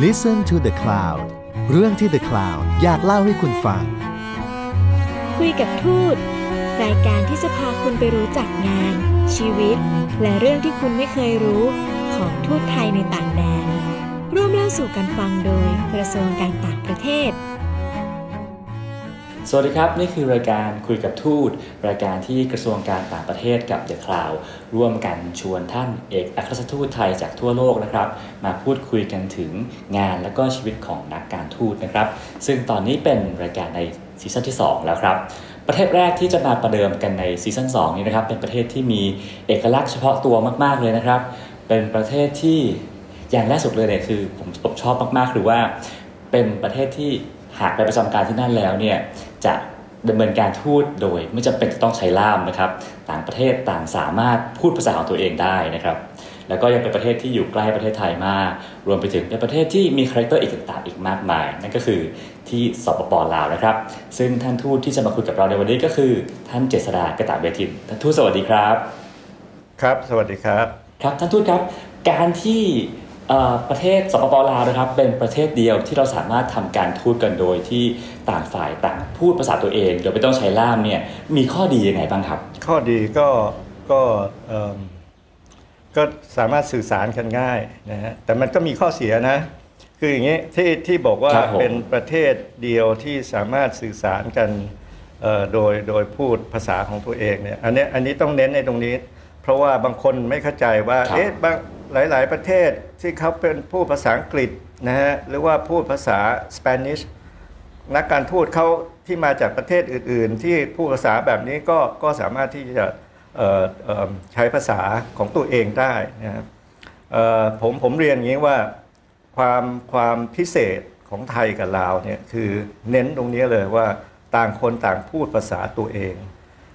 Listen to the Cloud เรื่องที่ The Cloud อยากเล่าให้คุณฟัง คุยกับทูต รายการที่จะพาคุณไปรู้จักงาน ชีวิต และเรื่องที่คุณไม่เคยรู้ของทูตไทยในต่างแดน ร่วมเล่าสู่กันฟังโดยกระทรวงการต่างประเทศ สวัสดีครับ นี่คือรายการคุยกับทูต รายการที่กระทรวงการต่างประเทศกับ The Cloud ร่วมกันชวนท่านเอกอัครราชทูตไทยจากทั่วโลกนะครับ มาพูดคุยกันถึงงานและก็ชีวิตของนักการทูตนะครับ ซึ่งตอนนี้เป็นรายการในซีซั่นที่ 2 แล้วครับ ประเทศแรกที่จะมาประเดิมกันในซีซั่น2นี้นะครับเป็นประเทศที่มีเอกลักษณ์เฉพาะตัวมาก ๆเลยนะครับ เป็นประเทศที่อย่างแรกสุดเลยเนี่ยคือผมผมชอบมากๆคือว่าเป็นประเทศที่ หากไปประจำการที่นั่นแล้วเนี่ยจะดำเนินการทูตโดยไม่จำเป็นจะต้องใช้ล่ามนะครับ ต่างประเทศต่างสามารถพูดภาษาของตัวเองได้นะครับ แล้วก็ยังเป็นประเทศที่อยู่ใกล้ประเทศไทยมาก รวมไปถึงเป็นประเทศที่มี character อีกต่างๆอีกมากมาย นั่นก็คือที่สปปลาวนะครับ ซึ่งท่านทูตที่จะมาคุยกับเราในวันนี้ก็คือ ท่านเจษฎากระตะเวทินท่านทูตสวัสดีครับ ครับ สวัสดีครับ ครับท่านทูตครับ การที่เอ่อ ประเทศสปปลาวนะครับเป็นประเทศเดียวที่เราสามารถทำการทูตกันโดยที่ต่างฝ่ายต่างพูดภาษาตัวเองโดยไม่ต้องใช้ล่ามเนี่ยมีข้อดียังไงบ้างครับ ข้อดีก็ก็เอิ่มก็สามารถสื่อสารกันง่ายนะฮะแต่มันก็มีข้อเสียนะ คืออย่างนี้ที่ที่บอกว่าครับผมเป็นประเทศเดียวที่สามารถสื่อสารกันเอ่อโดยโดยพูดภาษาของตัวเองเนี่ยอันเนี้ยอันนี้ต้องเน้นในตรงนี้ เพราะว่าบางคนไม่เข้าใจว่าครับเอ๊ะบาง หลาย ๆ ประเทศที่เขาเป็นพูดภาษาอังกฤษนะฮะหรือว่าพูดภาษาสเปนิชนักการทูตเขาที่มาจากประเทศอื่น ๆ ที่พูดภาษาแบบนี้ก็ก็สามารถที่จะใช้ภาษาของตัวเองได้นะครับผมผมเรียนอย่างนี้ว่าความความพิเศษของไทยกับลาวเนี่ยคือเน้นตรงนี้เลยว่าต่างคนต่างพูดภาษาตัวเอง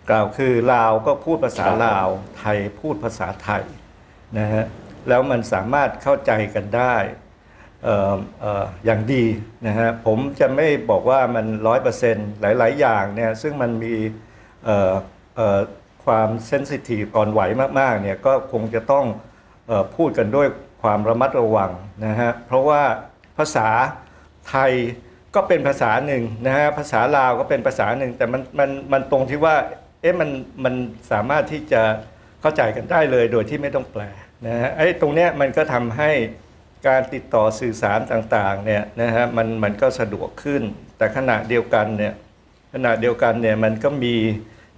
กล่าวคือลาวก็พูดภาษาลาวไทยพูดภาษาไทยนะฮะ แล้วมันสามารถเข้าใจกันได้อย่างดีนะฮะผมจะไม่บอกว่ามันร้อยเปอร์เซ็นต์หลาย ๆ อย่างเนี่ยซึ่งมันมีความเซนซิทีฟอ่อนไหวมาก ๆ เนี่ยก็คงจะต้องอพูดกันด้วยความระมัดระวังนะฮะเพราะว่าภาษาไทยก็เป็นภาษาหนึ่งนะฮะภาษาลาวก็เป็นภาษาหนึ่ง แต่มันมันมันตรงที่ว่าเอ๊ะมันมันสามารถที่จะเข้าใจกันได้เลยโดยที่ไม่ต้องแปล นะฮะไอ้ตรงเนี้ยมันก็ทำให้การติดต่อสื่อสารต่างๆเนี่ยนะฮะมันมันก็สะดวกขึ้น แต่ขณะเดียวกันเนี่ยขณะเดียวกันเนี่ยมันก็มี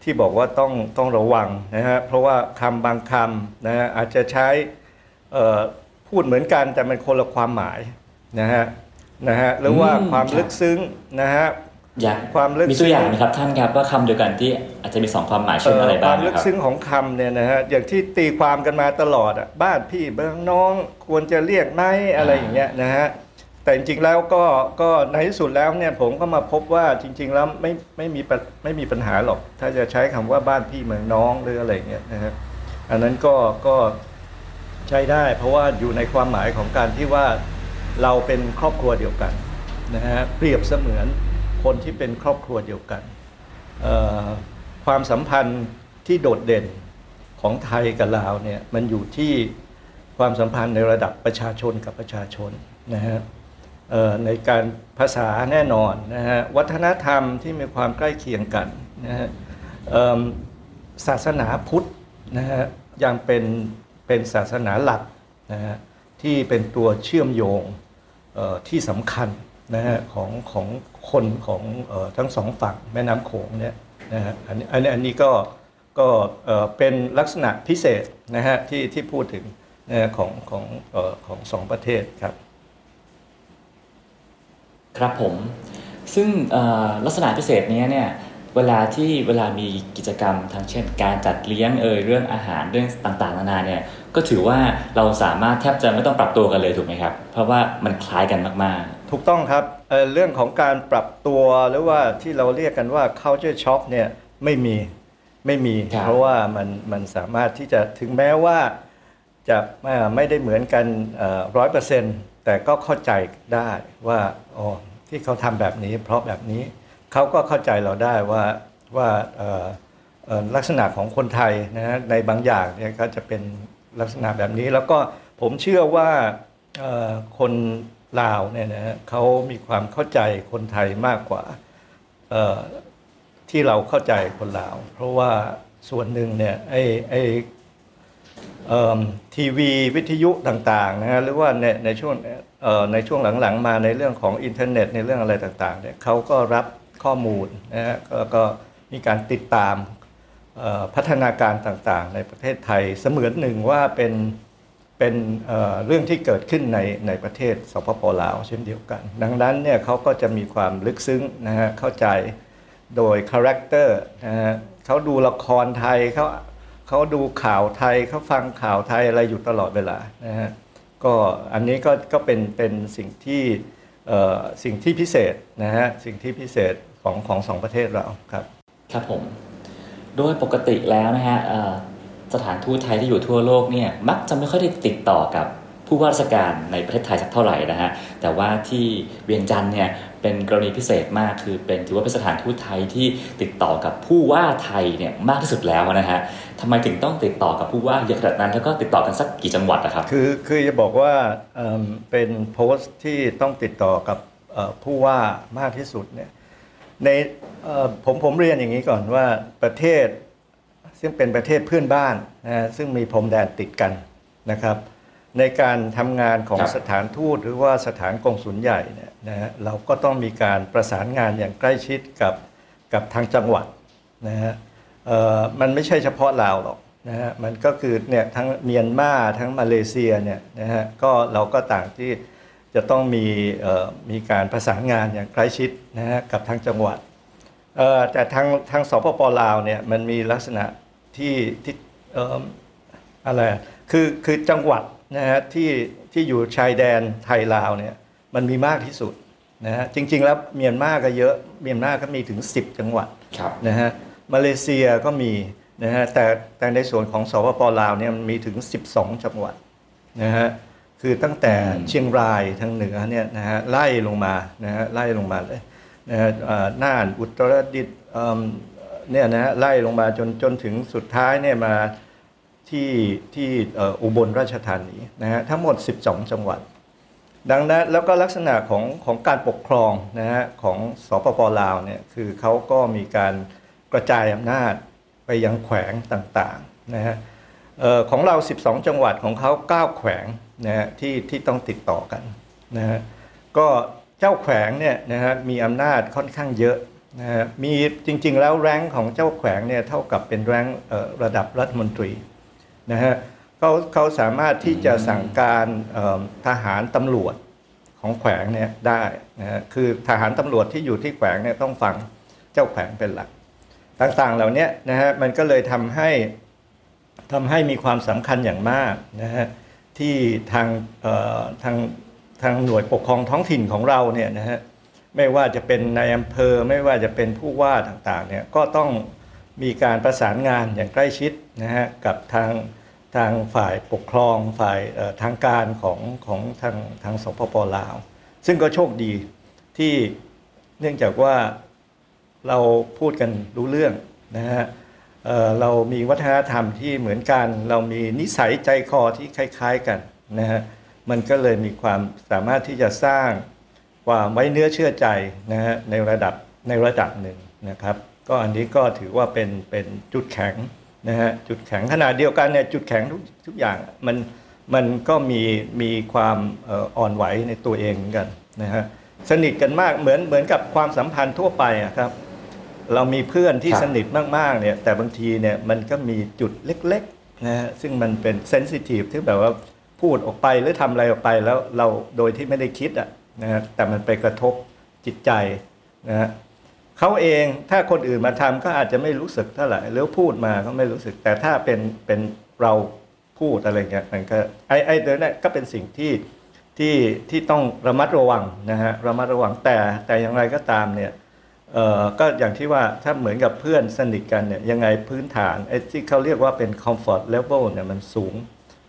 ที่บอกว่าต้องต้องระวังนะฮะเพราะว่าคำบางคำนะฮะอาจจะใช้เอ่อพูดเหมือนกันแต่มันคนละความหมายนะฮะนะฮะหรือว่าอืมความครับลึกซึ้งนะฮะ อย่างความลึกมีตัวอย่างไหมครับท่านครับว่าคำเดียวกันที่อาจจะมีสองความหมายเช่นอะไรคบ้างวามนะลึกครับซึ้งของคำเนี่ยนะฮะอย่างที่ตีความกันมาตลอดอะบ้านพี่เบืองน้องควรจะเรียกไหมอะไรอย่างเงี้ยนะฮะแต่จริงๆแล้วก็ก็ในที่สุดแล้วเนี่ยผมก็มาพบว่าจริง ๆ แล้วไม่ไม่มีปัญไม่มีปัญหาหรอก ถ้าจะใช้คำว่าบ้านพี่เมืองน้องหรืออะไรอย่างเงี้ยนะฮะอันนั้นก็ก็ใช้ได้ เพราะว่าอยู่ในความหมายของการที่ว่าเราเป็นครอบครัวเดียวกันนะฮะเปรียบเสมือน คนที่เป็นครอบครัวเดียวกันความสัมพันธ์ที่โดดเด่นของไทยกับลาวเนี่ยมันอยู่ที่ความสัมพันธ์ในระดับประชาชนกับประชาชนนะฮะในการภาษาแน่นอนนะฮะวัฒนธรรมที่มีความใกล้เคียงกันนะฮะศาสนาพุทธนะฮะยังเป็นเป็นศาสนาหลักนะฮะที่เป็นตัวเชื่อมโยงที่สำคัญ นะฮะของของคนของออทั้งสองฝั่งแม่น้ำโขงเนี่ยนะฮะอันนี้อันนี้อันนี้ก็ก็เป็นลักษณะพิเศษนะฮะที่ที่พูดถึงนะะของของออของสองประเทศครับ ครับผม ซึ่งลักษณะพิเศษนี้เนี่ยเวลาที่เวลามีกิจกรรมทั้งเช่น การจัดเลี้ยงเอ่ยเรื่องอาหารเรื่องต่างๆนานาเนี่ยก็ถือว่าเราสามารถแทบจะไม่ต้องปรับตัวกันเลยถูกไหมครับ เพราะว่ามันคล้ายกันมาก ถูกต้องครับเอ่อเรื่องของการปรับตัวหรือว่าที่เราเรียกกันว่า culture shock เนี่ยไม่มีไม่มีครับเพราะว่ามันมันสามารถที่จะถึงแม้ว่าจะเอ่อไม่ได้เหมือนกันร้อยเปอร์เซ็นต์แต่ก็เข้าใจได้ว่าอ๋อที่เขาทำแบบนี้ เพราะแบบนี้เขาก็เข้าใจเราได้ว่าว่าเอ่อเอ่อลักษณะของคนไทยนะฮะในบางอย่างเนี่ยก็จะเป็นลักษณะแบบนี้ แล้วก็ผมเชื่อว่าเอ่อคน ลาวเนี่ยนะฮะเขามีความเข้าใจคนไทยมากกว่าที่เราเข้าใจคนลาว เพราะว่าส่วนหนึ่งเนี่ยไอ้ไอ้เอิ่มทีวีวิทยุต่างๆนะฮะหรือว่าในในช่วงเอ่อในช่วงหลังๆ มาในเรื่องของอินเทอร์เน็ตในเรื่องอะไรต่างๆเนี่ยเขาก็รับข้อมูลนะฮะก็ก็มีการติดตามพัฒนาการต่างๆ ในประเทศไทยเสมือนหนึ่งว่าเป็น เป็นเรื่องที่เกิดขึ้นในในประเทศสปปลาวเช่นเดียวกัน ดังนั้นเนี่ยเขาก็จะมีความลึกซึ้งนะฮะเข้าใจโดย character นะฮะเขาดูละครไทยเขาเขาดูข่าวไทยเขาฟังข่าวไทยอะไรอยู่ตลอดเวลานะฮะก็อันนี้ก็ก็เป็นเป็นสิ่งที่เอ่อสิ่งที่พิเศษนะฮะสิ่งที่พิเศษของของสองประเทศเราครับ ครับผม โดยปกติแล้วนะฮะ สถานทูตไทยที่อยู่ทั่วโลกเนี่ยมักจะไม่ค่อยได้ติดต่อกับผู้ว่าราชการในประเทศไทยสักเท่าไหร่นะฮะแต่ว่าที่เวียงจันทร์เนี่ยเป็นกรณีพิเศษมากคือเป็นถือว่าเป็นสถานทูตไทยที่ติดต่อกับผู้ว่าไทยเนี่ยมากที่สุดแล้วนะฮะทำไมถึงต้องติดต่อกับผู้ว่าเยอะขนาดนั้นแล้วก็ติดต่อกันสักกี่จังหวัดนะครับคือคือจะบอกว่าเเป็นโพสต์ที่ต้องติดต่อกับผู้ว่ามากที่สุดเนี่ยในผมผมเรียนอย่างนี้ก่อนว่าประเทศ ซึ่งเป็นประเทศเพื่อนบ้านนะฮะซึ่งมีพรมแดนติดกันนะครับ ในการทำงานของครับสถานทูตหรือว่าสถานกงสุลใหญ่เนี่ยนะฮะเราก็ต้องมีการประสานงานอย่างใกล้ชิดกับกับทางจังหวัดนะฮะเอ่อมันไม่ใช่เฉพาะลาวหรอกนะฮะมันก็คือเนี่ยทั้งเมียนมาทั้งมาเลเซียเนี่ยนะฮะก็เราก็ต่างที่จะต้องมีเอ่อมีการประสานงานอย่างใกล้ชิดนะฮะกับทางจังหวัดเอ่อแต่ทางทางสปปลาวเนี่ยมันมีลักษณะ ที่ที่เอิ่มอะไรอะคือคือจังหวัดนะฮะที่ที่อยู่ชายแดนไทยลาวเนี่ยมันมีมากที่สุดนะฮะจริง ๆ แล้วเมียนมาก็เยอะเมียนมาก็มีถึง 10 จังหวัดครับนะฮะมาเลเซียก็มีนะฮะแต่แต่ในส่วนของสปปลาวเนี่ยมันมีถึง 12 จังหวัดนะฮะคือตั้งแต่อืมเชียงรายทางเหนือเนี่ยนะฮะไล่ลงมานะฮะไล่ลงมาเลยนะฮะเอ่อน่านอุตรดิตถ์ เนี่ยนะไล่ลงมาจนจนถึงสุดท้ายเนี่ยมาที่ที่อุบลราชธานีนะฮะทั้งหมด 12 จังหวัด ดังนั้นแล้วก็ลักษณะของของการปกครองนะฮะของสปปลาวเนี่ยคือเขาก็มีการกระจายอำนาจไปยังแขวงต่างๆนะฮะของเรา 12 จังหวัดของเขา 9 แขวงนะฮะที่ที่ต้องติดต่อกันนะฮะก็เจ้าแขวงเนี่ยนะฮะมีอำนาจค่อนข้างเยอะ นะฮะมีจริงๆแล้วแรงของเจ้าแขวงเนี่ยเท่ากับเป็นแรงเอ่อระดับรัฐมนตรีนะฮะเขาเขาสามารถที่จะสั่งการเอิ่มทหารตำรวจของแขวงเนี่ยได้นะฮะคือทหารตำรวจที่อยู่ที่แขวงเนี่ยต้องฟังเจ้าแขวงเป็นหลัก ต่างๆเหล่านี้นะฮะมันก็เลยทำให้ทำให้มีความสำคัญอย่างมากนะฮะที่ทางเอ่อทางทางหน่วยปกครองท้องถิ่นของเราเนี่ยนะฮะ ไม่ว่าจะเป็นในอำเภอไม่ว่าจะเป็นผู้ว่าต่างๆเนี่ยก็ต้องมีการประสานงานอย่างใกล้ชิดนะฮะกับทางทางฝ่ายปกครองฝ่ายทางการของของทางทางสปปลาว ซึ่งก็โชคดีที่เนื่องจากว่าเราพูดกันรู้เรื่องนะฮะเเรามีวัฒนธรรมที่เหมือนกัน เรามีนิสัยใจคอที่คล้าย ๆกันนะฮะมันก็เลยมีความสามารถที่จะสร้าง ความไว้เนื้อเชื่อใจนะฮะในระดับในระดับหนึ่งนะครับ ก็อันนี้ก็ถือว่าเป็นเป็นจุดแข็งนะฮะจุดแข็งขนาดเดียวกันเนี่ยจุดแข็งทุกทุกอย่างมันมันก็มีมีความเอ่ออ่อนไหวในตัวเองเหมือนกันนะฮะสนิทกันมากเหมือนเหมือนกับความสัมพันธ์ทั่วไปอะครับ เรามีเพื่อนที่ครับสนิทมากๆเนี่ยแต่บางทีเนี่ยมันก็มีจุดเล็กๆนะฮะซึ่งมันเป็นเซนซิทีฟที่แบบว่าพูดออกไปหรือทำอะไรออกไปแล้วเราโดยที่ไม่ได้คิดอะ นะฮะแต่มันไปกระทบจิตใจนะฮะเขาเองถ้าคนอื่นมาทำก็อาจจะไม่รู้สึกเท่าไหร่หรือพูดมาก็ไม่รู้สึก แต่ถ้าเป็นเป็นเราพูดอะไรเงี้ยมันก็ไอ้ไอ้เดี๋ยวนี้ก็เป็นสิ่งที่ที่ที่ต้องระมัดระวังนะฮะระมัดระวังแต่แต่อย่างไรก็ตามเนี่ยเอ่อก็อย่างที่ว่าถ้าเหมือนกับเพื่อนสนิทกันเนี่ยยังไงพื้นฐานไอ้ที่เขาเรียกว่าเป็น comfort level เนี่ยมันสูง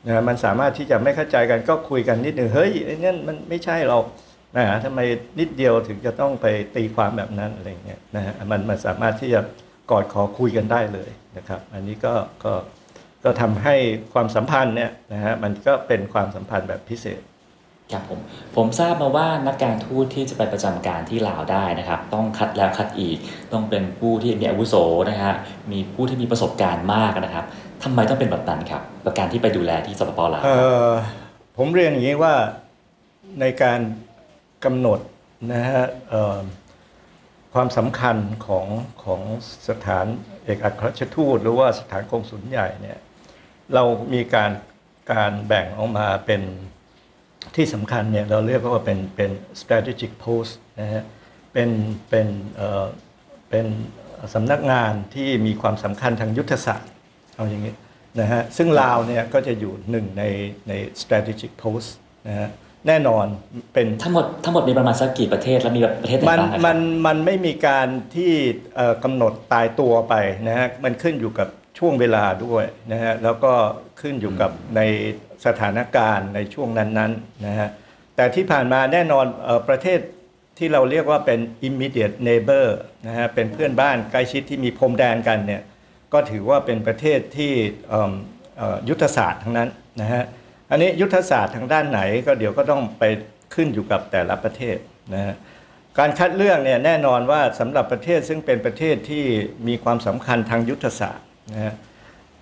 นะมันสามารถที่จะไม่เข้าใจกันก็คุยกันนิดหนึ่งเฮ้ยไอ้นั่นมันไม่ใช่หรอก นะฮะทำไมนิดเดียวถึงจะต้องไปตีความแบบนั้นอะไรเงี้ยนะฮะมันมันสามารถที่จะกอดขอคุยกันได้เลยนะครับ อันนี้ก็ก็ก็ทำให้ความสัมพันธ์เนี่ยนะฮะมันก็เป็นความสัมพันธ์แบบพิเศษครับผมผมทราบมาว่านักการทูตที่จะไปประจำการที่ลาวได้นะครับ ต้องคัดแล้วคัดอีก ต้องเป็นผู้ที่มีอาวุโสนะฮะมีผู้ที่มีประสบการณ์มากนะครับทำไมต้องเป็นแบบนั้นครับกับการที่ไปดูแลที่สปปลาวเอ่อผมเรียนอย่างนี้ว่าในการ กำหนดนะฮะความสำคัญของของสถานเอกอัครราชทูตหรือว่าสถานกงสุลใหญ่เนี่ยเรามีการการแบ่งออกมาเป็นที่สำคัญเนี่ยเราเรียกว่าเป็นเป็น strategic post นะฮะเป็นเป็นเอ่อเป็นสำนักงานที่มีความสำคัญทางยุทธศาสตร์เอาอย่างนี้นะฮะซึ่งลาวเนี่ยก็จะอยู่หนึ่งในใน strategic post นะฮะ แน่นอนเป็นทั้งหมดทั้งหมดมีประมาณสักกี่ประเทศแล้วมีแบบประเทศไหนมันบ้างครับมันมันไม่มีการที่เอ่อกำหนดตายตัวไปนะฮะมันขึ้นอยู่กับช่วงเวลาด้วยนะฮะแล้วก็ขึ้นอยู่กับในสถานการณ์ในช่วงนั้นๆนะฮะแต่ที่ผ่านมาแน่นอนเอ่อประเทศที่เราเรียกว่าเป็น immediate neighbor นะฮะเป็นเพื่อนบ้านใกล้ชิดที่มีพรมแดนกันเนี่ยก็ถือว่าเป็นประเทศที่เอิ่มเอ่อยุทธศาสตร์ทั้งนั้นนะฮะ อันนี้ยุทธศาสตร์ทางด้านไหนก็เดี๋ยวก็ต้องไปขึ้นอยู่กับแต่ละประเทศนะฮะการคัดเลือกเนี่ยแน่นอนว่าสำหรับประเทศซึ่งเป็นประเทศที่มีความสำคัญทางยุทธศาสตร์นะฮะ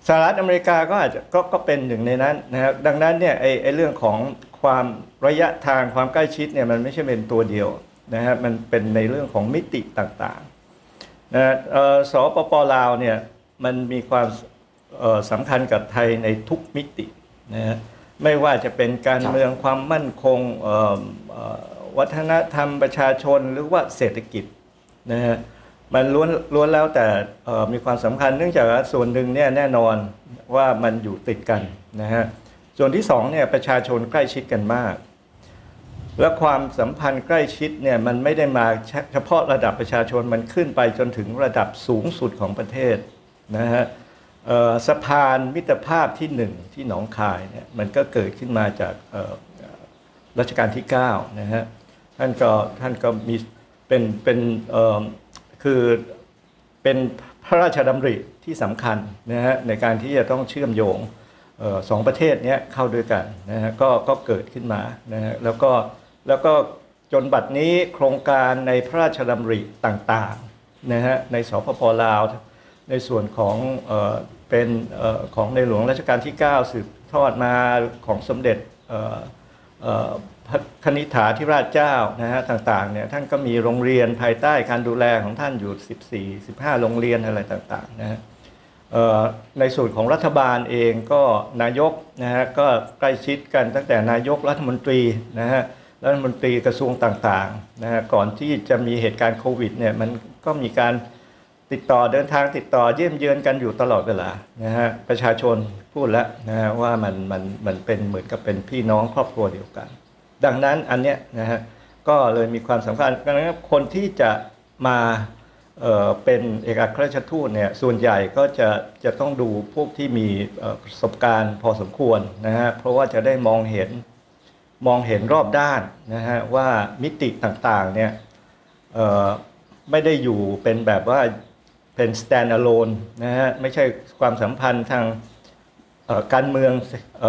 สหรัฐอเมริกาก็อาจจะก็ก็เป็นหนึ่งในนั้นนะครับดังนั้นเนี่ยไอ้ไอเรื่องของความระยะทางความใกล้ชิดเนี่ยมันไม่ใช่เป็นตัวเดียวนะฮะมันเป็นในเรื่องของมิติต่างๆนะฮะเออสปปลาวเนี่ยมันมีความสำคัญกับไทยในทุกมิตินะฮะ ไม่ว่าจะเป็นการเมืองความมั่นคงเอ่อเอ่อวัฒนธรรมประชาชนหรือว่าเศรษฐกิจนะฮะมันล้วนล้วนแล้วแต่เอ่อมีความสำคัญเนื่องจากว่าส่วนหนึ่งเนี่ยแน่นอนว่ามันอยู่ติดกันนะฮะส่วนที่สองเนี่ยประชาชนใกล้ชิดกันมาก และความสัมพันธ์ใกล้ชิดเนี่ยมันไม่ได้มาเฉเฉพาะระดับประชาชนมันขึ้นไปจนถึงระดับสูงสุดของประเทศนะฮะเอ่อ สะพานมิตรภาพที่หนึ่งที่หนองคายเนี่ยมันก็เกิดขึ้นมาจากรัชกาลที่9นะฮะท่านก็ท่านก็มีเป็นเป็นคือเป็นพระราชดำริที่สำคัญนะฮะในการที่จะต้องเชื่อมโยงออสองประเทศเนี้ยเข้าด้วยกันนะฮะก็ก็เกิดขึ้นมานะฮะแล้วก็แล้วก็จนบัดนี้โครงการในพระราชดำริต่างๆนะฮะในสปปลาว ในส่วนของ เป็นออของในหลวงรัชกาลที่ 9 สืบทอดมาของสมเด็จพระคณิษฐาธิราชเจ้านะฮะต่างๆเนี่ยท่านก็มีโรงเรียนภายใต้การดูแลของท่านอยู่ 14 15 โรงเรียนอะไรต่างๆนะฮะในส่วนของรัฐบาลเองก็นายกนะฮะก็ใกล้ชิดกันตั้งแต่นายกรัฐมนตรีนะฮะรัฐมนตรีกระทรวงต่างๆนะฮะก่อนที่จะมีเหตุการณ์โควิดเนี่ยมันก็มีการ ติดต่อเดินทางติดต่อเยี่ยมเยือนกันอยู่ตลอดเวลานะฮะประชาชนพูดแล้วนะฮะว่ามันมันมันเป็นเหมือนกับเป็นพี่น้องครอบครัวเดียวกัน ดังนั้นอันเนี้ยนะฮะก็เลยมีความสำคัญดังนั้นคนที่จะมาเอ่อเป็นเอกอัครราชทูตเนี่ยส่วนใหญ่ก็จะจะต้องดูพวกที่มีประสบการณ์พอสมควรนะฮะเพราะว่าจะได้มองเห็นมองเห็นรอบด้านนะฮะว่ามิติต่างๆเนี่ยเอ่อไม่ได้อยู่เป็นแบบว่า เป็น stand alone นะฮะไม่ใช่ความสัมพันธ์ทางการเมืองอ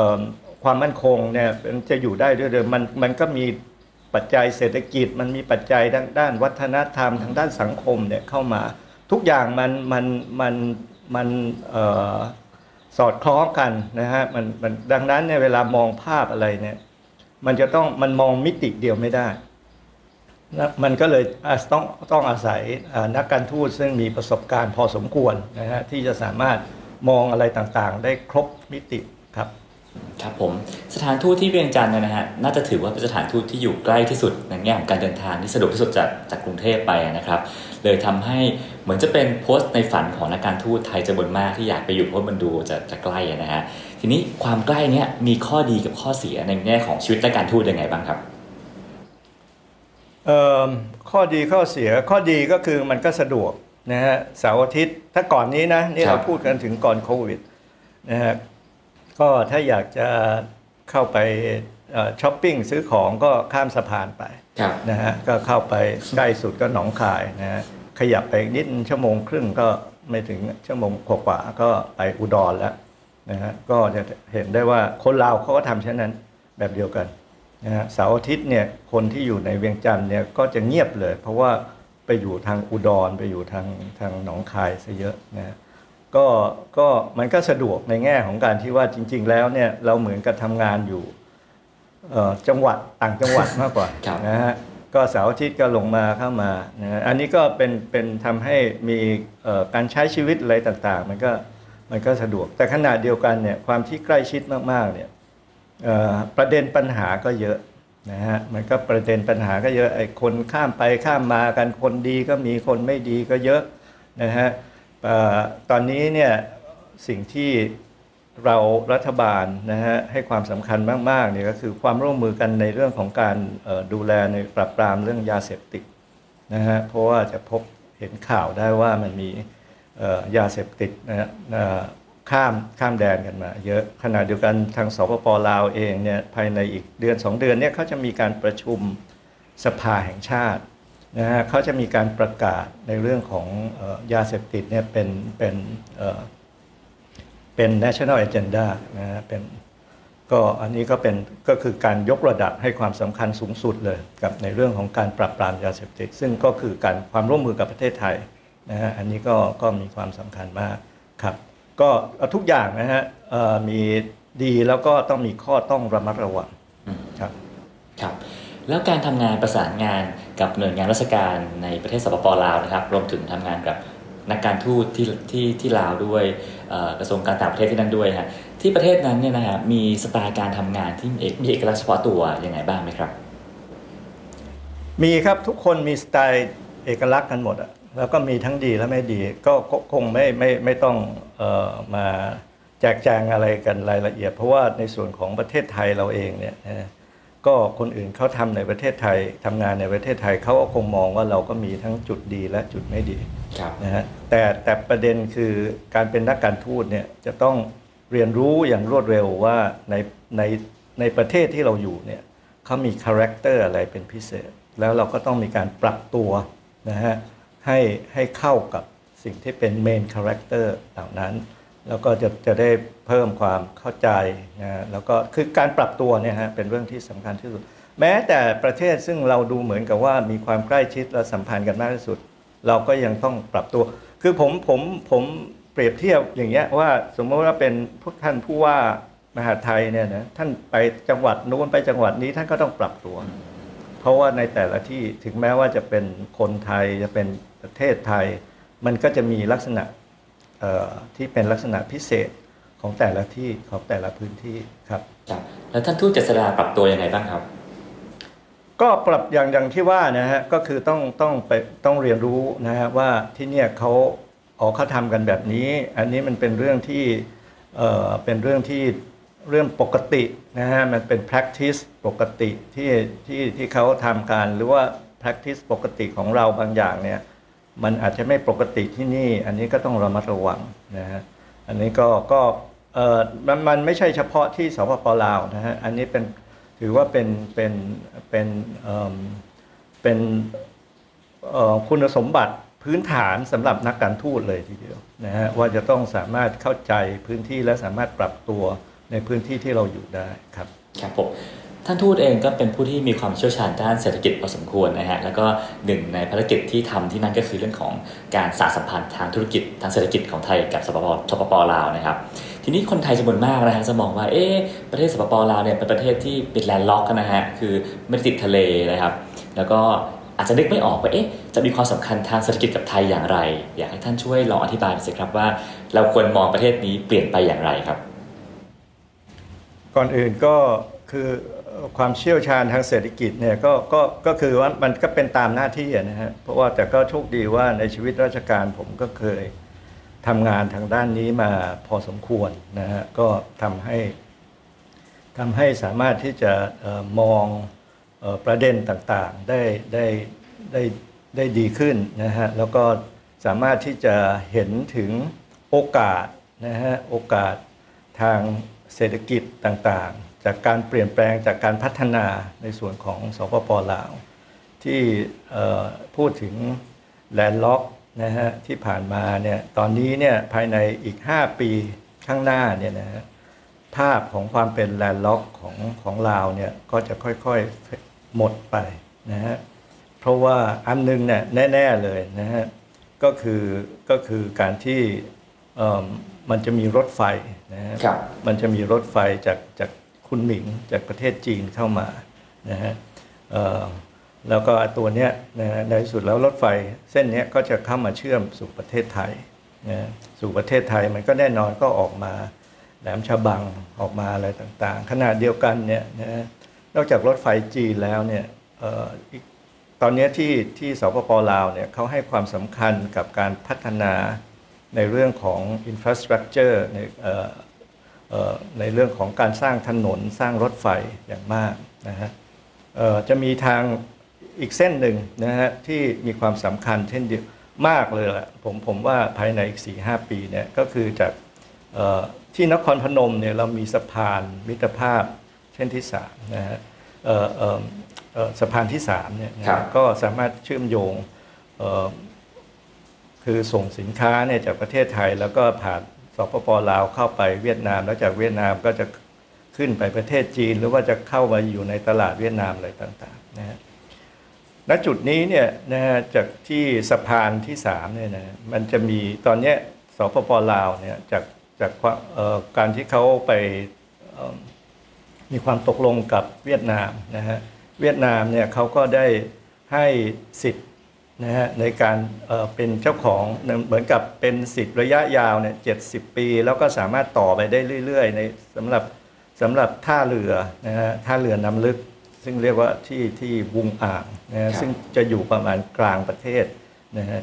ความมั่นคงเนี่ยมันจะอยู่ได้ด้วยเดิมมันมันก็มีปัจจัยเศรษฐกิจมันมีปัจจัยด้านด้านวัฒนธรรมทางด้านสังคมเนี่ยเข้ามา ทุกอย่างมันมันมันมันออสอดคล้องกันนะฮะมันมันดังนั้นเนี่ยเวลามองภาพอะไรเนี่ยมันจะต้องมันมองมิติเดียวไม่ได้ นะมันก็เลยต้องต้องอาศัยนักการทูตซึ่งมีประสบการณ์พอสมควรนะฮะที่จะสามารถมองอะไรต่างๆ ได้ครบมิติครับ ครับผมสถานทูตที่เวียงจันทร์นะฮะน่าจะถือว่าเป็นสถานทูตที่อยู่ใกล้ที่สุดในแง่ของการเดินทางที่สะดวกที่สุดจากจากกรุงเทพไปนะครับ เลยทำให้เหมือนจะเป็นโพสต์ในฝันของนักการทูตไทยจำนวนมากที่อยากไปอยู่เพราะมันดูจะจะใกล้นะฮะทีนี้ความใกล้เนี้ยมีข้อดีกับข้อเสียในแง่ของชีวิตและการทูตยังไงบ้างครับ ข้อดีข้อเสียข้อดีก็คือมันก็สะดวกนะฮะเสาร์อาทิตย์ถ้าก่อนนี้นะนี่ครัเราบพูดกันถึงก่อนโควิดนะฮะก็ถ้าอยากจะเข้าไปเอ่อช้อปปิ้งซื้อของก็ข้ามสะพานไปครับนะฮะก็เข้าไปใกล้สุดก็หนองคายนะฮะขยับไปนิดชั่วโมงครึ่งก็ไม่ถึงชั่วโมงกว่าๆก็ไปอุดรแล้วนะฮะก็จะเห็นได้ว่าคนลาวเขาก็ทำเช่นนั้นแบบเดียวกัน นะฮะเสาร์อาทิตย์เนี่ยคนที่อยู่ในเวียงจันทร์เนี่ยก็จะเงียบเลย เพราะว่าไปอยู่ทางอุดรไปอยู่ทางทางหนองคายซะเยอะนะฮะก็ก็มันก็สะดวกในแง่ของการที่ว่าจริง ๆ แล้วเนี่ยเราเหมือนกับทำงานอยู่เอ่อจังหวัดต่างจังหวัดมากกว่าครับ นะฮะก็เสาร์อาทิตย์ก็ลงมาเข้ามานะฮะอันนี้ก็เป็นเป็นทำให้มีเอ่อการใช้ชีวิตอะไรต่างๆ มันก็มันก็สะดวกแต่ขณะเดียวกันเนี่ยความที่ใกล้ชิดมากๆเนี่ยเอ่อ ประเด็นปัญหาก็เยอะนะฮะมันก็ประเด็นปัญหาก็เยอะไอ้คนข้ามไปข้ามมากันคนดีก็มีคนไม่ดีก็เยอะนะฮะตอนนี้เนี่ยสิ่งที่เรารัฐบาลนะฮะให้ความสำคัญมากๆเนี่ยก็คือความร่วมมือกันในเรื่องของการดูแลในปราบปรามเรื่องยาเสพติดนะฮะเพราะว่าจะพบเห็นข่าวได้ว่ามันมียาเสพติดนะฮะ ข้ามข้ามแดนกันมาเยอะขณะเดียวกันทางสปปลาวเองเนี่ยภายในอีกเดือน 2 เดือนเนี่ยเขาจะมีการประชุมสภาแห่งชาตินะฮะเขาจะมีการประกาศในเรื่องของออยาเสพติดเนี่ยเป็นเป็นเป็น national agenda นะฮะเป็นก็อันนี้ก็เป็นก็คือการยกระดับให้ความสำคัญสูงสุดเลยกับในเรื่องของการปราบปรามยาเสพติด ซึ่งก็คือการความร่วมมือกับประเทศไทยนะฮะอันนี้ก็ก็มีความสำคัญมากครับ ก็เอาทุกอย่างนะฮะเอ่อมีดีแล้วก็ต้องมีข้อต้องระมัดระวังอืมครับครับ แล้วการทำงานประสานงานกับหน่วยงานราชการในประเทศสปปลาวนะครับ รวมถึงทำงานกับนักการทูตที่ที่ที่ลาวด้วยเอ่อกระทรวงการต่างประเทศที่นั่นด้วยฮะที่ประเทศนั้นเนี่ยนะฮะมีสไตล์การทำงานที่มีเอกมีเอกลักษณ์เฉพาะตัวยังไงบ้างไหมครับ มีครับทุกคนมีสไตล์เอกลักษณ์กันหมดอะ แล้วก็มีทั้งดีและไม่ดี ก็ก็คงไม่ไม่ไม่ต้องเอ่อมาแจกแจงอะไรกันรายละเอียด เพราะว่าในส่วนของประเทศไทยเราเองเนี่ยนะก็คนอื่นเขาทำในประเทศไทยทำงานในประเทศไทยเขาก็คงมองว่าเราก็มีทั้งจุดดีและจุดไม่ดีครับนะฮะแต่แต่ประเด็นคือการเป็นนักการทูตเนี่ยจะต้องเรียนรู้อย่างรวดเร็วว่าในในในประเทศที่เราอยู่เนี่ยเขามี character อะไรเป็นพิเศษ แล้วเราก็ต้องมีการปรับตัวนะฮะ ให้ให้เข้ากับสิ่งที่เป็น main character เหล่านั้น แล้วก็จะจะได้เพิ่มความเข้าใจนะแล้วก็คือการปรับตัวเนี่ยฮะเป็นเรื่องที่สำคัญที่สุด แม้แต่ประเทศซึ่งเราดูเหมือนกับว่ามีความใกล้ชิดและสัมพันธ์กันมากที่สุด เราก็ยังต้องปรับตัว คือผมผมผมเปรียบเทียบอย่างเงี้ยว่าสมมติว่าเป็นพวกท่านผู้ว่ามหาไทยเนี่ยนะท่านไปจังหวัดนู้นไปจังหวัดนี้ท่านก็ต้องปรับตัว เพราะว่าในแต่ละที่ถึงแม้ว่าจะเป็นคนไทยจะเป็น ประเทศไทย มันก็จะมีลักษณะเอ่อที่เป็นลักษณะพิเศษของแต่ละที่ของแต่ละพื้นที่ครับครับแล้วท่านทูตเจษดาปรับตัวยังไงบ้างครับ ก็ปรับอย่างอย่างที่ว่านะฮะก็คือต้องต้องไปต้องเรียนรู้นะฮะว่าที่เนี่ยเขาออกเขาทำกันแบบนี้ อันนี้มันเป็นเรื่องที่เอ่อเป็นเรื่องที่เรื่องปกตินะฮะมันเป็น practice ปกติที่ที่ที่เขาทำกันหรือว่า practice ปกติของเราบางอย่างเนี่ย มันอาจจะไม่ปกติที่นี่ อันนี้ก็ต้องระมัดระวังนะฮะอันนี้ก็ก็เออมันมันไม่ใช่เฉพาะที่สปปลาวนะฮะอันนี้เป็นถือว่าเป็นเป็นเป็นเอิ่มเป็นเอ่อคุณสมบัติพื้นฐานสำหรับนักการทูตเลยทีเดียวนะฮะว่าจะต้องสามารถเข้าใจพื้นที่และสามารถปรับตัวในพื้นที่ที่เราอยู่ได้ครับครับผม ท่านทูตเองก็เป็นผู้ที่มีความเชี่ยวชาญด้านเศรษฐกิจพอสมควรนะฮะแล้วก็หนึ่งในภารกิจที่ทำที่นั่นก็คือเรื่องของการสานสัมพันธ์ทางธุรกิจทางเศรษฐกิจของไทยกับสปปสปปลาวนะครับทีนี้คนไทยจำนวนมากนะฮะจะมองว่าเอ๊ะประเทศสปปลาวเนี่ยเป็นประเทศที่ปิด landlock นะฮะคือไม่ได้ติดทะเลนะครับ แล้วก็อาจจะนึกไม่ออกว่าเอ๊ะจะมีความสำคัญทางเศรษฐกิจกับไทยอย่างไร อยากให้ท่านช่วยลองอธิบายหน่อยสิครับว่า เราควรมองประเทศนี้เปลี่ยนไปอย่างไรครับ ก่อนอื่นก็คือ ความเชี่ยวชาญทางเศรษฐกิจเนี่ยก็ก็ก็คือว่ามันก็เป็นตามหน้าที่นะฮะเพราะว่าแต่ก็โชคดีว่าในชีวิตราชการผมก็เคยทำงานทางด้านนี้มาพอสมควรนะฮะก็ทำให้ทำให้สามารถที่จะออมองออประเด็นต่างๆได้ได้ได้ได้ดีขึ้นนะฮะแล้วก็สามารถที่จะเห็นถึงโอกาสนะฮะโอกาสทางเศรษฐกิจต่างๆ จากการเปลี่ยนแปลงจากการพัฒนาในส่วนของสปปลาว ที่เอ่อพูดถึง landlock นะฮะที่ผ่านมาเนี่ยตอนนี้เนี่ยภายในอีก 5 ปีข้างหน้าเนี่ยนะฮะภาพของความเป็น landlock ของของลาวเนี่ยก็จะค่อยๆหมดไปนะฮะเพราะว่าอันหนึ่งเนี่ยแน่ๆเลยนะฮะก็คือก็คือการที่เอิ่มมันจะมีรถไฟนะฮะครับมันจะมีรถไฟจากจาก คุนหมิงจากประเทศจีนเข้ามานะฮะแล้วก็ตัวเนี้ยนะในที่สุดแล้วรถไฟเส้นเนี้ยก็จะเข้ามาเชื่อมสู่ประเทศไทยนะฮะสู่ประเทศไทยมันก็แน่นอนก็ออกมาแหลมฉบังออกมาอะไรต่างๆ ขณะเดียวกันเนี่ยนะนอกจากรถไฟจีนแล้วเนี่ยออตอนนี้ที่ที่สปปลาวเนี่ยเขาให้ความสำคัญกับการพัฒนาในเรื่องของ infrastructure ในเอ่อเอ่อใน เรื่องของการสร้างถนนสร้างรถไฟอย่างมากนะฮะเอ่อจะมีทางอีกเส้นหนึ่งนะฮะที่มีความสำคัญเช่นเดียวมากเลยแหละผมผมว่าภายในอีก 4-5 ปีเนี่ยก็คือจากเอ่อที่นครพนมเนี่ยเรามีสะพานมิตรภาพเช่นที่สามนะฮะเอ่อเอ่อเอ่อสะพานที่สามเนี่ยนะฮะครับก็สามารถเชื่อมโยงเอ่อคือส่งสินค้าเนี่ยจากประเทศไทยแล้วก็ผ่านส ปปลาวเข้าไปเวียดนาม แล้วจากเวียดนามก็จะขึ้นไปประเทศจีน หรือว่าจะเข้ามาอยู่ในตลาดเวียดนามอะไรต่างๆนะฮะณจุดนี้เนี่ยนะฮะจากที่สะพานที่สามเนี่ยนะมันจะมีตอนเนี้ยสปปลาวเนี่ยจากจากาการที่เขาไปมมีความตกลงกับเวียดนามนะฮะเวียดนามเนี่ยเขาก็ได้ให้สิทธิ์ นะฮะในการเอ่อเป็นเจ้าของเหมือนกับเป็นสิทธิ์ระยะยาวเนี่ยเจ็ปี แล้วก็สามารถต่อไปได้เรื่อย ๆ ในสำหรับสำหรับท่าเรือนะฮะท่าเรือน้ำลึก ซึ่งเรียกว่าที่ที่วุงอ่างนะฮะครับซึ่งจะอยู่ประมาณกลางประเทศนะฮะ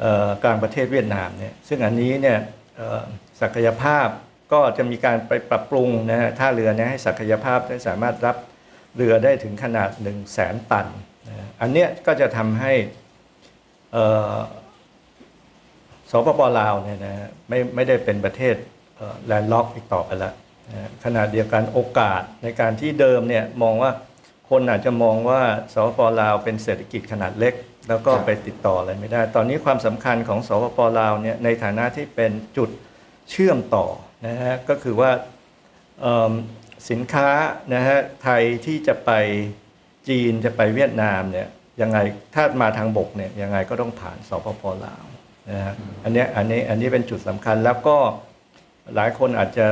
เอ่อกลางประเทศเวียดนามเนี่ยซึ่งอันนี้เนี่ยเอ่อศักยภาพก็จะมีการไปปรับปรุงนะฮะท่าเรือเนี่ยให้ศักยภาพได้สามารถรับเรือได้ถึงขนาด 1 0 0 0 0แสนตันนะฮะอันเนี้ยก็จะทำให้เอ่อ สปปลาวเนี่ยนะฮะไม่ไม่ได้เป็นประเทศ landlock อีกต่อไปแล้วนะฮะขณะเดียวกันโอกาสในการที่เดิมเนี่ยมองว่าคนอาจจะมองว่าสปปลาวเป็นเศรษฐกิจขนาดเล็ก แล้วก็ครับไปติดต่ออะไรไม่ได้ ตอนนี้ความสำคัญของสปปลาวเนี่ยในฐานะที่เป็นจุดเชื่อมต่อนะฮะก็คือว่าเอิ่มสินค้านะฮะไทยที่จะไปจีนจะไปเวียดนามเนี่ย ยังไงถ้ามาทางบกเนี่ยยังไงก็ต้องผ่านสปปลาวนะฮะอันเนี้ยอันนี้อันนี้เป็นจุดสำคัญแล้วก็หลายคนอาจจะ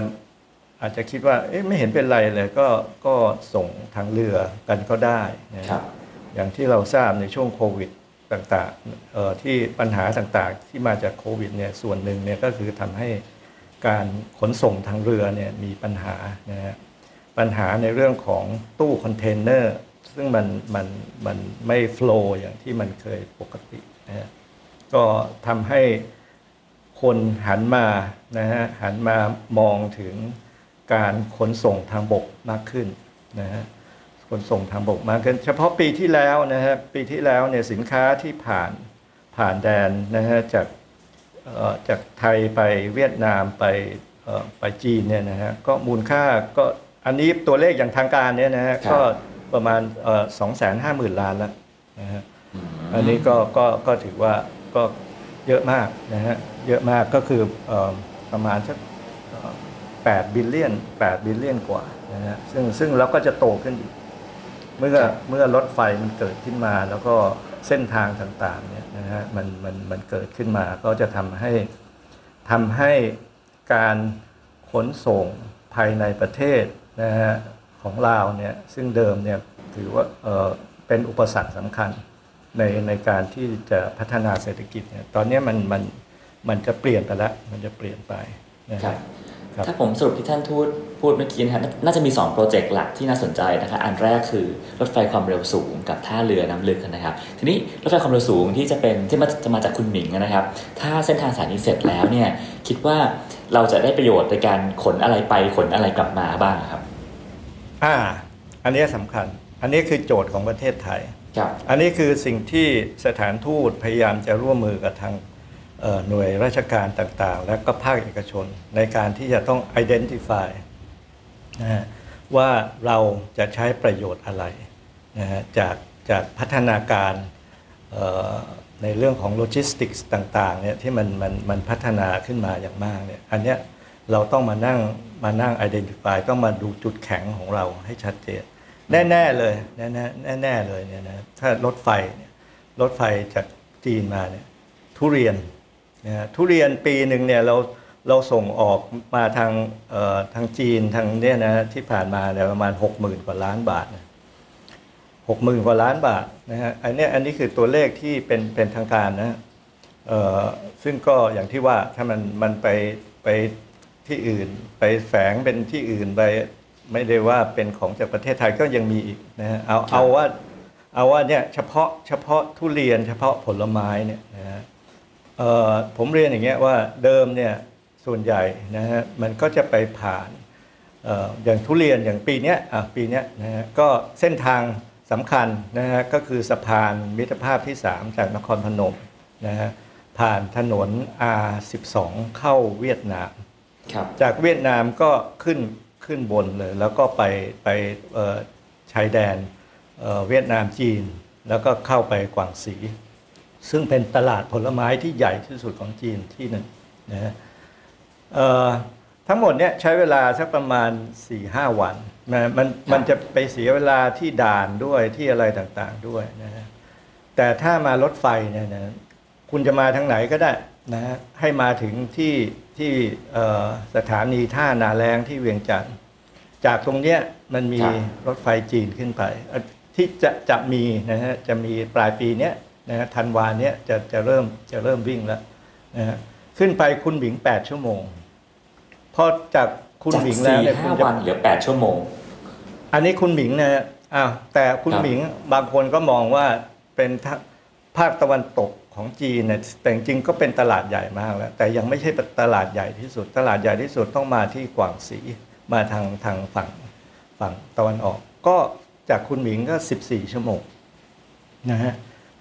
อาจจะคิดว่าเอ๊ะไม่เห็นเป็นไรเลยก็ก็ส่งทางเรือกันก็ได้นะฮะครับอย่างที่เราทราบในช่วงโควิดต่างๆเอ่อที่ปัญหาต่างๆที่มาจากโควิดเนี่ยส่วนหนึ่งเนี่ยก็คือทำให้การขนส่งทางเรือเนี่ยมีปัญหานะฮะปัญหาในเรื่องของตู้คอนเทนเนอร์ ซึ่งมันมันมันไม่ flow อย่างที่มันเคยปกตินะฮะก็ทำให้คนหันมานะฮะหันมามองถึงการขนส่งทางบกมากขึ้นนะฮะขนส่งทางบกมากขึ้น เฉพาะปีที่แล้วนะฮะปีที่แล้วเนี่ยสินค้าที่ผ่านผ่านแดนนะฮะจากเอ่อจากไทยไปเวียดนามไปเอ่อไปจีนเนี่ยนะฮะก็มูลค่าก็อันนี้ตัวเลขอย่างทางการเนี่ยนะฮะก็ ประมาณสองแสนห้าหมื่นล้านแล้วนะฮะอันนี้ก็ก็ก็ถือว่าก็เยอะมากนะฮะเยอะมากก็คือเอ่อประมาณสักแปด billion แปด billion กว่านะฮะซึ่งซึ่งเราก็จะโตขึ้นอีกเมื่อครับเมื่อรถไฟมันเกิดขึ้นมาแล้วก็เส้นทางต่างๆเนี่ยนะฮะมันมันมันเกิดขึ้นมาก็จะทำให้ทำให้การขนส่งภายในประเทศนะฮะ ของลาวเนี่ยซึ่งเดิมเนี่ยถือว่าเอ่อเป็นอุปสรรคสำคัญในในการที่จะพัฒนาเศรษฐกิจเนี่ยตอนนี้มันมันมันจะเปลี่ยนไปแล้วมันจะเปลี่ยนไปนะครัฮะบครับถ้าผมสรุปที่ท่านทูตพูดเมื่อกี้นะครับน่าจะมี 2 โปรเจกต์หลักที่น่าสนใจนะครับอันแรกคือรถไฟความเร็วสูงกับท่าเรือน้ำลึกนะครับ ทีนี้รถไฟความเร็วสูงที่จะเป็นที่มาจะมาจากคุณหมิงนะครับ ถ้าเส้นทางสายนี้เสร็จแล้วเนี่ยคิดว่าเราจะได้ประโยชน์ในการขนอะไรไปขนอะไรกลับมาบ้างครับ อ่าอันนี้สำคัญ อันนี้คือโจทย์ของประเทศไทย ครับ อันนี้คือสิ่งที่สถานทูตพยายามจะร่วมมือกับทางเอ่อหน่วยราชการต่างๆ และก็ภาคเอกชนในการที่จะต้อง identify นะฮะว่าเราจะใช้ประโยชน์อะไรนะฮะจากจากพัฒนาการเอ่อในเรื่องของโลจิสติกส์ต่างๆเนี่ยที่มันมันมันพัฒนาขึ้นมาอย่างมากเนี่ยอันเนี้ยเราต้องมานั่ง มานั่ง identify ต้องมาดูจุดแข็งของเราให้ชัดเจน แน่ ๆ เลย แน่ๆแน่ๆเลยเนี่ยนะถ้ารถไฟเนี่ยรถไฟจากจีนมาเนี่ยทุเรียนนะฮะทุเรียนปีหนึ่งเนี่ยเราเราส่งออกมาทางเอ่อทางจีนทางเนี่ยนะที่ผ่านมาเนี่ยประมาณ 60,000 กว่าล้านบาทนะหกหมื่นกว่าล้านบาทนะฮะอันเนี้ยอันนี้คือตัวเลขที่เป็นเป็นทางการนะฮะเอ่อซึ่งก็อย่างที่ว่าถ้ามันมันไปไป ที่อื่นไปแฝงเป็นที่อื่นไปไม่ได้ว่าเป็นของจากประเทศไทยก็ยังมีอีกนะฮะเอาเอาว่าเอาว่าเนี่ยเฉพาะเฉพาะทุเรียนเฉพาะผลไม้เนี่ยนะฮะเอ่อผมเรียนอย่างเงี้ยว่าเดิมเนี่ยส่วนใหญ่นะฮะมันก็จะไปผ่านเอ่ออย่างทุเรียนอย่างปีเนี้ยอะปีเนี้ยนะฮะก็เส้นทางสำคัญนะฮะก็คือสะพานมิตรภาพที่ 3 จากนครพนมนะฮะผ่านถนน R12 เข้าเวียดนามครับ จากเวียดนามก็ขึ้นขึ้นบนเลย แล้วก็ไปไปเอ่อชายแดนเอ่อเวียดนามจีน แล้วก็เข้าไปกวางสี ซึ่งเป็นตลาดผลไม้ที่ใหญ่ที่สุดของจีนที่หนึ่งนะฮะเอ่อทั้งหมดเนี่ยใช้เวลาสักประมาณ4-5วันนะมันมันจะไปเสียเวลาที่ด่านด้วยที่อะไรต่างๆด้วยนะฮะแต่ถ้ามารถไฟเนี่ยนะคุณจะมาทางไหนก็ได้ นะฮะให้มาถึงที่ที่เอ่อสถานีท่านาแรงที่เวียงจันทร์จากตรงเนี้ยมันมีครับรถไฟจีนขึ้นไปเอ่อที่จะจะมีนะฮะจะมีปลายปีเนี้ยนะฮะธันวาเนี้ยจะจะเริ่มจะเริ่มวิ่งแล้วนะฮะขึ้นไปคุณหมิง8ชั่วโมงพอจากคุณจากหมิงแล้วสี่เนี่ยคุห้าณจะวันเหลือแปดชั่วโมง อันนี้คุณหมิงนะฮะอ้าวแต่คุณครับหมิงบางคนก็มองว่าเป็นทะภาคตะวันตก ของจีนเนี่ยแต่จริงๆก็เป็นตลาดใหญ่มากแล้ว แต่ยังไม่ใช่ตลาดใหญ่ที่สุด ตลาดใหญ่ที่สุดต้องมาที่กวางสีมาทางทางฝั่งฝั่งตะวันออก ก็จากคุณหมิงก็ 14 ชั่วโมงนะฮะ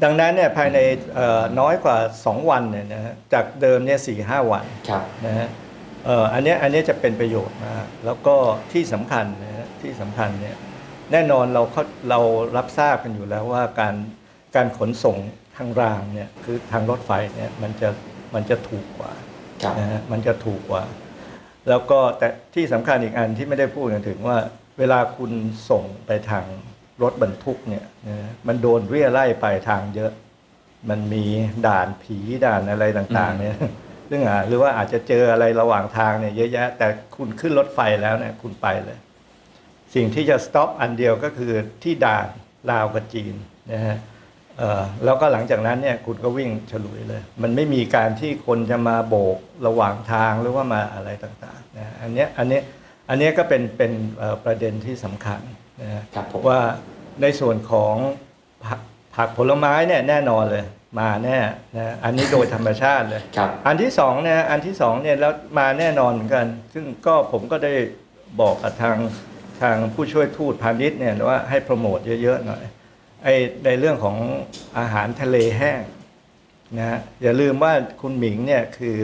ดังนั้นเนี่ยภายในเอ่อน้อยกว่า 2 วันเนี่ยนะฮะจากเดิมเนี่ยสี่ห้าวันครับนะฮะเอ่ออันเนี้ยอันเนี้ยจะเป็นประโยชน์มากแล้วก็ที่สำคัญนะฮะที่สำคัญเนี่ยแน่นอนเราเข้าเรารับทราบกันอยู่แล้วว่าการการขนส่ง ทางรางเนี่ยคือทางรถไฟเนี่ยมันจะมันจะถูกกว่าครับนะฮะมันจะถูกกว่า แล้วก็แต่ที่สำคัญอีกอันที่ไม่ได้พูดกันถึงว่า เวลาคุณส่งไปทางรถบรรทุกเนี่ยนะฮะมันโดนเรียไล่ไปทางเยอะ มันมีด่านผีด่านอะไรต่างๆเนี่ยซึ่งอะหรือว่าอาจจะเจออะไรระหว่างทางเนี่ยเยอะแยะ แต่คุณขึ้นรถไฟแล้วเนี่ยคุณไปเลย สิ่งที่จะสต็อปอันเดียวก็คือที่ด่านลาวกับจีนนะฮะเอ่อ แล้วก็หลังจากนั้นเนี่ยคุณก็วิ่งฉลุยเลย มันไม่มีการที่คนจะมาโบกระหว่างทางหรือว่ามาอะไรต่างๆนะฮะอันเนี้ยอันเนี้ยอันเนี้ยก็เป็นเป็นเอ่อประเด็นที่สำคัญนะฮะครับผมว่าในส่วนของผักผักผลไม้เนี่ยแน่นอนเลยมาแน่นะอันนี้โดยธรรมชาติเลยครับอันที่สองเนี่ยอันที่สองเนี่ยแล้วมาแน่นอนเหมือนกัน ซึ่งก็ผมก็ได้บอกกับทางทางผู้ช่วยทูตพาณิชย์เนี่ยว่าให้โปรโมทเยอะๆหน่อย ไอในเรื่องของอาหารทะเลแห้งนะฮะอย่าลืมว่าคุณหมิงเนี่ยคือ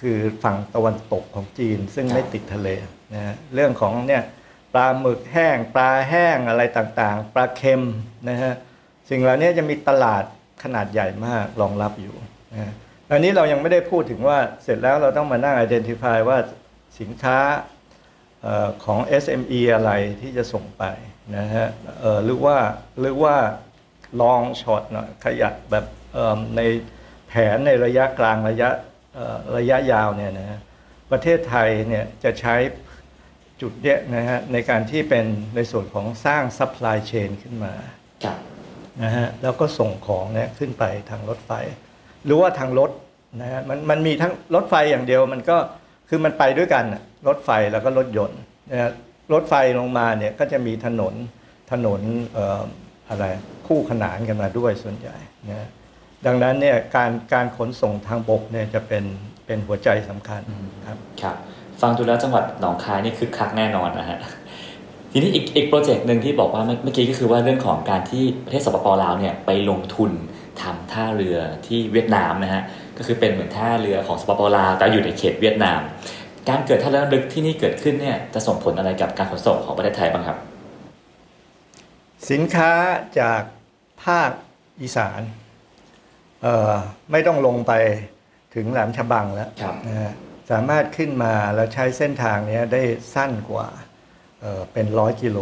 คือฝั่งตะวันตกของจีนซึ่งไม่ติดทะเลนะฮะเรื่องของเนี่ยปลาหมึกแห้ง ปลาแห้งอะไรต่างๆ ปลาเค็มนะฮะสิ่งเหล่านี้จะมีตลาดขนาดใหญ่มากรองรับอยู่นะฮะอันนี้เรายังไม่ได้พูดถึงว่าเสร็จแล้วเราต้องมานั่ง identify ว่าสินค้าของ SME อะไรที่จะส่งไป นะฮะเอ่อหรือว่าหรือว่าลองช็อตหน่อยขยับแบบเอิ่มในแผนในระยะกลางระยะเอ่อระยะยาวเนี่ยนะฮะประเทศไทยเนี่ยจะใช้จุดเนี้ยนะฮะในการที่เป็นในส่วนของสร้าง supply chain ขึ้นมาครับนะฮะแล้วก็ส่งของเนี่ยขึ้นไปทางรถไฟ หรือว่าทางรถนะฮะมันมันมีทั้งรถไฟอย่างเดียวมันก็คือมันไปด้วยกันน่ะรถไฟแล้วก็รถยนต์นะฮะ รถไฟลงมาเนี่ยก็จะมีถนนถนนเอ่ออะไรคู่ขนานกันมาด้วยส่วนใหญ่นะฮะดังนั้นเนี่ยการการขนส่งทางบกเนี่ยจะเป็นเป็นหัวใจสำคัญครับครับ ฟังดูแล้วจังหวัดหนองคายนี่คือคักแน่นอนนะฮะทีนี้อีกอีก project หนึ่งที่บอกว่าเมื่อเมื่อกี้ก็คือว่าเรื่องของการที่ประเทศสปปลาวเนี่ยไปลงทุนทำท่าเรือที่เวียดนามนะฮะก็คือเป็นเหมือนท่าเรือของสปปลาวแต่อยู่ในเขตเวียดนาม การเกิดท่าเรือลึกที่นี่เกิดขึ้นเนี่ยจะส่งผลอะไรกับการขนส่งของประเทศไทยบ้างครับ สินค้าจากภาคอีสานเอ่อไม่ต้องลงไปถึงแหลมฉบังแล้วครับนะฮะสสามารถขึ้นมาแล้วใช้เส้นทางเนี้ยได้สั้นกว่าเอ่อเป็นร้อยกิโล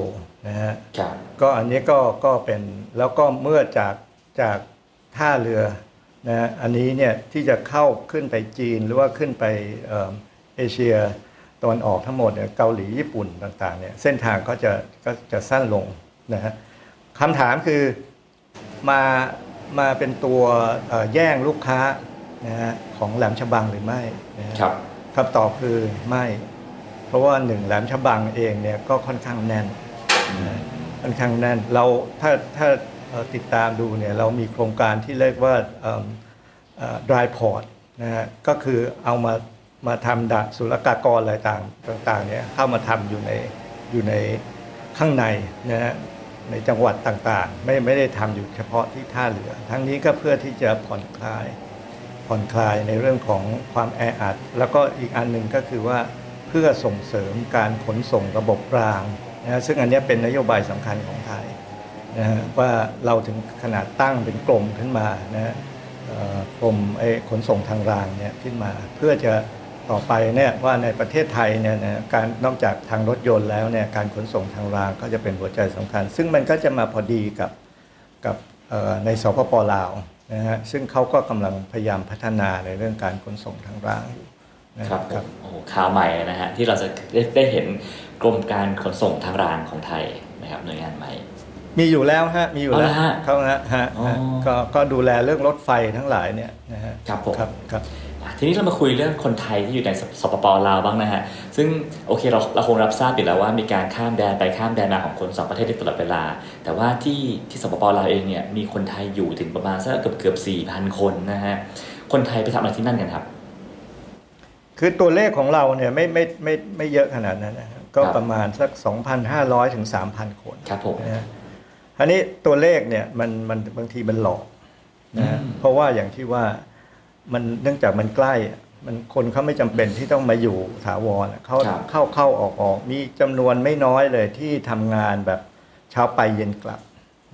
นะฮะครับก็อันนี้ก็ก็เป็นแล้วก็เมื่อจากจากท่าเรือนะฮะอันนี้เนี่ยที่จะเข้าขึ้นไปจีนหรือว่าขึ้นไป เอ่อเอเชียตะวันออกทั้งหมดเนี่ยเกาหลีญี่ปุ่นต่างๆเนี่ยเส้นทางก็จะก็จะสั้นลงนะฮะคำถามคือมามาเป็นตัวเอ่อแย่งลูกค้านะฮะของแหลมฉบังหรือไม่นะฮะครับคำตอบคือไม่ เพราะว่าหนึ่งแหลมฉบังเองเนี่ยก็ค่อนข้างแน่นนะค่อนข้างแน่นเราถ้าถ้าเอ่อติดตามดูเนี่ยเรามีโครงการที่เรียกว่าเอิ่มเอ่อ dry port นะฮะก็คือเอามา มาทำดักศุลกากรอะไรต่างต่างๆเนี่ยเข้ามาทำอยู่ในอยู่ในข้างในนะฮะในจังหวัดต่างๆ ไม่ไม่ได้ทำอยู่เฉพาะที่ท่าเรือ ทั้งนี้ก็เพื่อที่จะผ่อนคลายผ่อนคลายในเรื่องของความแออัด แล้วก็อีกอันหนึ่งก็คือว่าเพื่อส่งเสริมการขนส่งระบบรางนะฮะซึ่งอันนี้เป็นนโยบายสำคัญของไทยนะฮะว่าเราถึงขนาดตั้งเป็นกรมขึ้นมานะฮะกรมไอขนส่งทางรางเนี่ยขึ้นมาเพื่อจะ ต่อไปเนี่ยว่าในประเทศไทยเนี่ยนะการนอกจากทางรถยนต์แล้วเนี่ยการขนส่งทางรางก็จะเป็นหัวใจสำคัญ ซึ่งมันก็จะมาพอดีกับกับเอ่อในสปปลาวนะฮะซึ่งเขาก็กำลังพยายามพัฒนาในเรื่องการขนส่งทางรางอยู่นะครับผมโอ้โหข่าวใหม่นะฮะที่เราจะได้ได้เห็นกรมการขนส่งทางรางของไทยนะครับหน่วยงานใหม่มีอยู่แล้วฮะมีอยู่แล้วอ๋อเหรอฮะเขาฮะฮะอ๋อฮะก็ก็ดูแลเรื่องรถไฟทั้งหลายเนี่ยนะฮะครับผมครับครับอะ ทีนี้เรามาคุยเรื่องคนไทยที่อยู่ในสสปปลาวบ้างนะฮะ ซึ่งโอเคเราเราคงรับทราบอยู่แล้วว่ามีการข้ามแดนไปข้ามแดนมาของคนสองประเทศในตลอดเวลา แต่ว่าที่ที่สปปลาวเองเนี่ยมีคนไทยอยู่ถึงประมาณสักเกือบเกือบสี่พันคนนะฮะ คนไทยไปทำอะไรที่นั่นกันครับ คือตัวเลขของเราเนี่ยไม่ไม่ไม่ไม่เยอะขนาดนั้นนะครับก็ครับประมาณสัก 2,500 ถึง 3,000 คนครับผมนะฮะอันนี้ตัวเลขเนี่ยมันมันบางทีมันหลอกนะฮะอืมเพราะว่าอย่างที่ว่า มันเนื่องจากมันใกล้อะมันคนเขาไม่จำเป็นที่ต้องมาอยู่ถาวรอะเขาครับเข้าเข้าออกออกมีจำนวนไม่น้อยเลยที่ทำงานแบบเช้าไปเย็นกลับ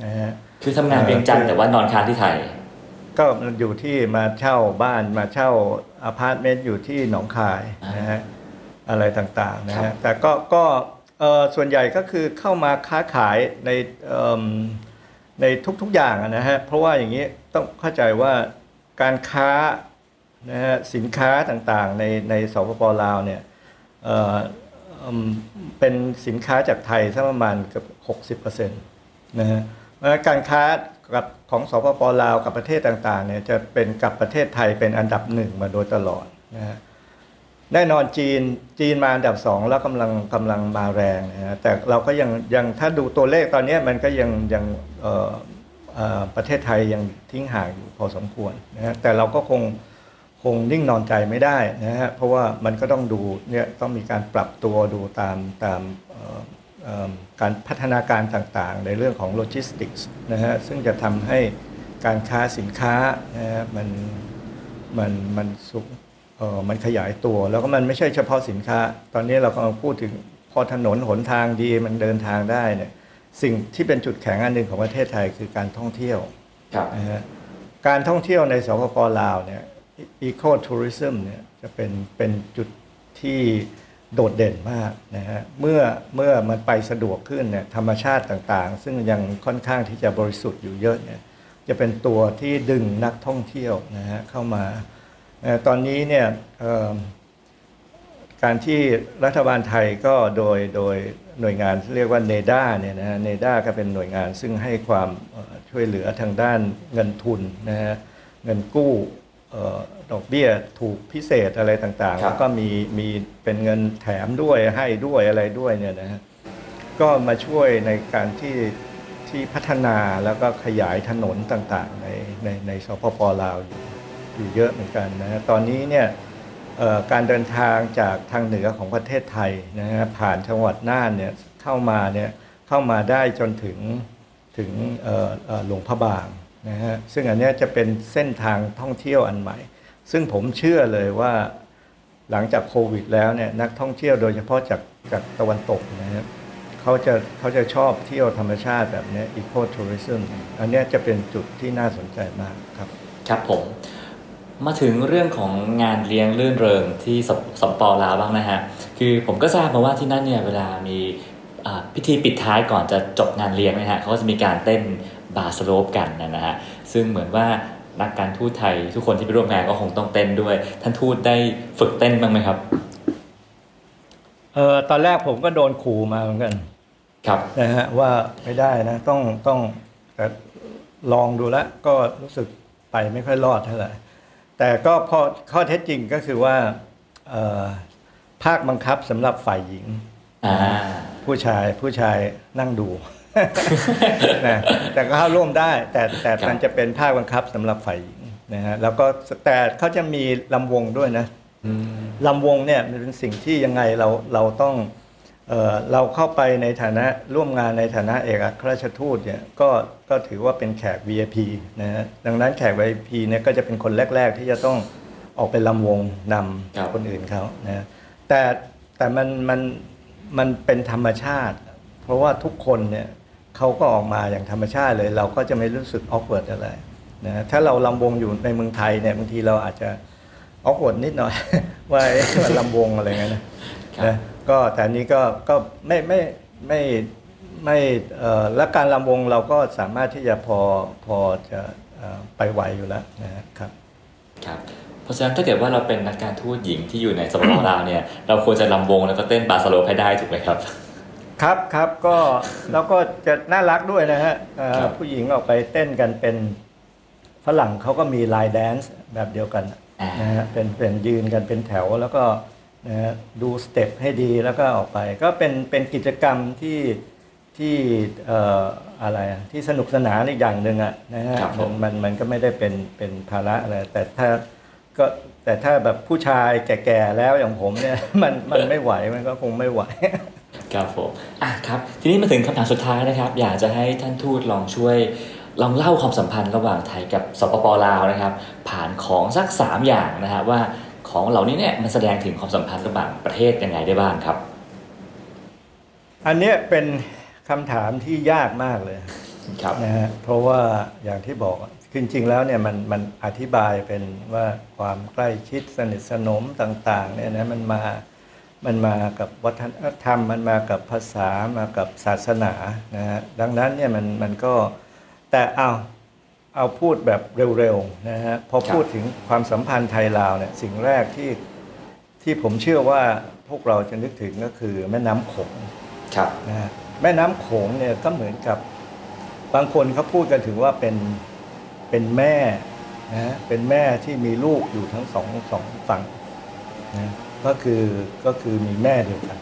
นะฮะคือทำงานเวียงจันทน์แต่ว่านอนค้างที่ไทย ก็มันอยู่ที่มาเช่าบ้านมาเช่าอพาร์ตเมนต์อยู่ที่หนองคายนะฮะอะไรต่างๆนะฮะครับแต่ก็ก็เอ่อส่วนใหญ่ก็คือเข้ามาค้าขายในเอิ่มในทุกๆอย่างอะนะฮะเพราะว่าอย่างนี้ต้องเข้าใจว่า การค้านะฮะสินค้าต่างๆในในสปปลาวเนี่ยเอ่ออืมเป็นสินค้าจากไทยสักประมาณเกือบ60%นะฮะเพราะฉะนั้นการค้ากับของสปปลาวกับประเทศต่างๆเนี่ยจะเป็นกับประเทศไทยเป็นอันดับหนึ่งมาโดยตลอดนะฮะแน่นอนจีนจีนมาอันดับสองแล้วกำลังกำลังมาแรงนะฮะแต่เราก็ยังยังถ้าดูตัวเลขตอนนี้มันก็ยังยังเอ่อ ประเทศไทยยังทิ้งห่างอยู่พอสมควรนะฮะแต่เราก็คงคงนิ่งนอนใจไม่ได้นะฮะเพราะว่ามันก็ต้องดูเนี่ยต้องมีการปรับตัวดูตามตามการพัฒนาการต่างๆ ในเรื่องของโลจิสติกส์นะฮะซึ่งจะทำให้การค้าสินค้านะฮะมันมันมันสุกเออมันขยายตัวแล้วก็มันไม่ใช่เฉพาะสินค้า ตอนนี้เรากำลังพูดถึงพอถนนหนทางดีมันเดินทางได้เนี่ย สิ่งที่เป็นจุดแข็งอันหนึ่งของประเทศไทยคือการท่องเที่ยวครับนะฮะการท่องเที่ยวในสปปลาวเนี่ยอีโคทัวริซึมเนี่ยจะเป็นเป็นจุดที่โดดเด่นมากนะฮะเมื่อเมื่อมันไปสะดวกขึ้นเนี่ยธรรมชาติต่างๆ ซึ่งยังค่อนข้างที่จะบริสุทธิ์อยู่เยอะเนี่ยจะเป็นตัวที่ดึงนักท่องเที่ยวนะฮะเข้ามาเอ่อตอนนี้เนี่ยเอ่อการที่รัฐบาลไทยก็โดยโดย หน่วยงานที่เรียกว่าเนด้าเนี่ยนะฮะเนด้าก็เป็นหน่วยงานซึ่งให้ความเอ่อช่วยเหลือทางด้านเงินทุนนะฮะเงินกู้เอ่อดอกเบี้ยถูกพิเศษอะไรต่างๆครับแล้วก็มีมีเป็นเงินแถมด้วยให้ด้วยอะไรด้วยเนี่ยนะฮะก็มาช่วยในการที่ที่พัฒนาแล้วก็ขยายถนนต่างๆ ในในในสปปลาวอยู่อยู่เยอะเหมือนกันนะฮะตอนนี้เนี่ยเอ่อ การเดินทางจากทางเหนือของประเทศไทยนะฮะผ่านจังหวัดน่านเนี่ยเข้ามาเนี่ยเข้ามาได้จนถึงถึงหลวงพระบางนะฮะซึ่งอันนี้จะเป็นเส้นทางท่องเที่ยวอันใหม่ ซึ่งผมเชื่อเลยว่าหลังจากโควิดแล้วเนี่ยนักท่องเที่ยวโดยเฉพาะจากจากตะวันตกนะฮะเขาจะเขาจะชอบเที่ยวธรรมชาติแบบนี้อีโคทัวริซึมอันนี้จะเป็นจุดที่น่าสนใจมากครับ ครับผม มาถึงเรื่องของงานเลี้ยงรื่นเริงที่สปสปปลาวบ้างนะฮะ คือผมก็ทราบมาว่าที่นั่นเนี่ยเวลามีอ่าพิธีปิดท้ายก่อนจะจบงานเลี้ยงนะฮะเขาก็จะมีการเต้นบาสโลปกันนะฮะ ซึ่งเหมือนว่านักการทูตไทยทุกคนที่ไปร่วมงานก็คงต้องเต้นด้วย ท่านทูตได้ฝึกเต้นบ้างไหมครับเออตอนแรกผมก็โดนขู่มาเหมือนกัน ครับนะฮะว่าไม่ได้นะต้องต้องแต่ลองดูแล้วก็รู้สึกไปไม่ค่อยรอดเท่าไหร่ แต่ก็พอข้อเท็จจริงก็คือว่าเอ่อภาคบังคับสำหรับฝ่ายหญิง อ่า ผู้ชายผู้ชายนั่งดู นะแต่ก็เข้าร่วมได้ แต่แต่ครับ มันจะเป็นภาคบังคับสำหรับฝ่ายหญิงนะฮะแล้วก็แต่เขาจะมีลำวงด้วยนะอืมลำวงเนี่ยมันเป็นสิ่งที่ยังไงเราเราต้อง เอ่อเราเข้าไปในฐานะร่วมงานในฐานะเอกอัครราชทูตเนี่ยก็ก็ถือว่าเป็นแขก VIP นะฮะดังนั้นแขก VIP เนี่ยก็จะเป็นคนแรก ๆ ที่จะต้องออกไปรำวงครับนำคนอื่นเขานะแต่แต่มันมันมันเป็นธรรมชาติ เพราะว่าทุกคนเนี่ยเขาก็ออกมาอย่างธรรมชาติเลย เราก็จะไม่รู้สึก awkward อะไรนะถ้าเรารำวงอยู่ในเมืองไทยเนี่ยบางทีเราอาจจะ awkward นิดหน่อยว่าเอ๊ะมันรำวงอะไรเงี้ยนะครับนะ ก็แต่อันนี้ก็ก็ไม่ไม่ไม่ไม่เอ่อและการรำวงเราก็สามารถที่จะพอพอจะเอ่อไปไหวอยู่แล้วนะครับ ครับเพราะฉะนั้นถ้าเกิดว่าเราเป็นนักการทูตหญิงที่อยู่ในสปปลาวเนี่ย เราควรจะรำวงแล้วก็เต้นบาสโลบให้ได้ถูกไหมครับ ครับครับก็แล้วก็จะน่ารักด้วยนะฮะเอ่อครับ ผู้หญิงออกไปเต้นกันเป็นฝรั่งเขาก็มี line dance แบบเดียวกัน อ่านนะฮะเป็นเป็นยืนกันเป็นแถวแล้วก็ นะฮะดูสเต็ปให้ดีแล้วก็ออกไป ก็เป็นเป็นกิจกรรมที่ที่เอ่ออะไรอะที่สนุกสนานอีกอย่างหนึ่งอะนะฮะครับผม มันมันก็ไม่ได้เป็นเป็นภาระอะไรแต่ถ้าก็แต่ถ้าแบบผู้ชายแก่ๆแล้วอย่างผมเนี่ย มันมันไม่ไหวมันก็คงไม่ไหว ครับผมอะครับ ทีนี้มาถึงคำถามสุดท้ายนะครับ อยากจะให้ท่านทูตลองช่วย ลองเล่าความสัมพันธ์ระหว่างไทยกับสปปลาวนะครับ ผ่านของสักสามอย่างนะฮะว่า ของเหล่านี้เนี่ยมันแสดงถึงความสัมพันธ์ระหว่างประเทศยังไงได้บ้างครับ อันเนี้ยเป็นคำถามที่ยากมากเลยครับนะฮะเพราะว่าอย่างที่บอกอะคือจริงๆแล้วเนี่ยมันมันอธิบายเป็นว่าความใกล้ชิดสนิทสนมต่างๆเนี่ยนะมันมามันมากับวัฒนธรรม มันมากับภาษามากับศาสนานะฮะดังนั้นเนี่ยมันมันก็แต่เอา เอาพูดแบบเร็วๆนะฮะพอครับพูดถึงความสัมพันธ์ไทยลาวเนี่ยสิ่งแรกที่ที่ผมเชื่อว่าพวกเราจะนึกถึงก็คือแม่น้ำโขงครับนะฮะแม่น้ำโขงเนี่ยก็เหมือนกับบางคนเขาพูดกันถึงว่าเป็นเป็นแม่นะฮะเป็นแม่ที่มีลูกอยู่ทั้งสองสองฝั่งนะก็คือก็คือมีแม่เดียวกัน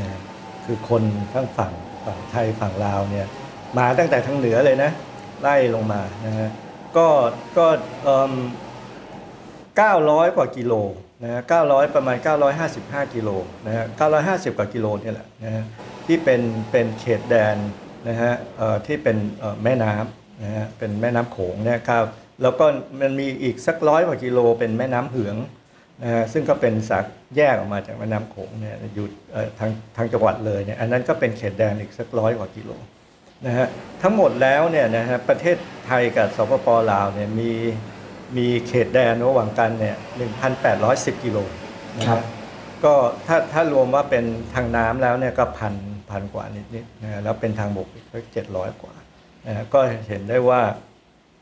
นะคือคนทั้งฝั่งฝั่งไทยฝั่งลาวเนี่ยมาตั้งแต่ทางเหนือเลยนะ ไล่ลงมานะฮะก็ก็เอิ่ม900กว่ากิโลนะฮะ900ประมาณ 955 กิโลนะฮะ950 กว่ากิโลเนี่ยแหละนะฮะที่เป็นเป็นเขตแดนนะฮะเอ่อที่เป็นเอ่อแม่น้ำนะฮะเป็นแม่น้ำโขงนี่ยครับแล้วก็มันมีอีกสักร้อยกว่ากิโลเป็นแม่น้ำเหืองนะฮะซึ่งก็เป็นสักแยกออกมาจากแม่น้ำโขงเนี่ยอยู่เอ่อทางทางจังหวัดเลยเนี่ยอันนั้นก็เป็นเขตแดนอีกสักร้อยกว่ากิโล นะฮะทั้งหมดแล้วเนี่ยนะฮะประเทศไทยกับสปปลาวเนี่ยมีมีเขตแดนระหว่างกันเนี่ย1,810 กิโลนะฮะครับก็ถ้าถ้ารวมว่าเป็นทางน้ำแล้วเนี่ยก็พันพันกว่านิดๆนะฮะแล้วเป็นทางบกอีกเจ็ดร้อยกว่านะฮะก็เห็นได้ว่า